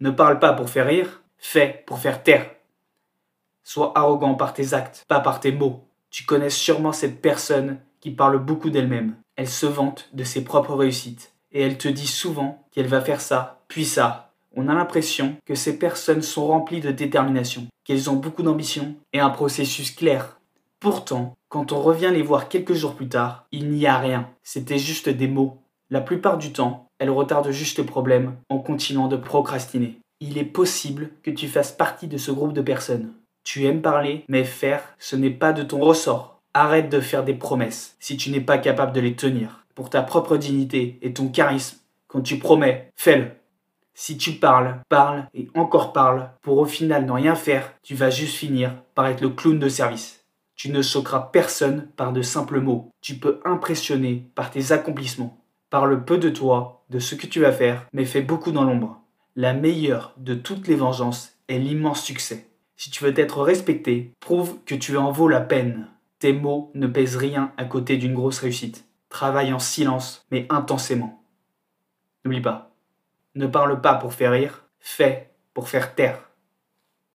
Ne parle pas pour faire rire, fais pour faire taire. Sois arrogant par tes actes, pas par tes mots. Tu connais sûrement cette personne qui parle beaucoup d'elle-même. Elle se vante de ses propres réussites et elle te dit souvent qu'elle va faire ça, puis ça. On a l'impression que ces personnes sont remplies de détermination, qu'elles ont beaucoup d'ambition et un processus clair. Pourtant, quand on revient les voir quelques jours plus tard, il n'y a rien. C'était juste des mots. La plupart du temps, elles retardent juste le problème en continuant de procrastiner. Il est possible que tu fasses partie de ce groupe de personnes. Tu aimes parler, mais faire, ce n'est pas de ton ressort. Arrête de faire des promesses si tu n'es pas capable de les tenir. Pour ta propre dignité et ton charisme, quand tu promets, fais-le. Si tu parles, parles et encore parles, pour au final ne rien faire, tu vas juste finir par être le clown de service. Tu ne choqueras personne par de simples mots. Tu peux impressionner par tes accomplissements. Parle peu de toi, de ce que tu vas faire, mais fais beaucoup dans l'ombre. La meilleure de toutes les vengeances est l'immense succès. Si tu veux être respecté, prouve que tu en vaux la peine. Tes mots ne pèsent rien à côté d'une grosse réussite. Travaille en silence, mais intensément. N'oublie pas, ne parle pas pour faire rire, fais pour faire taire.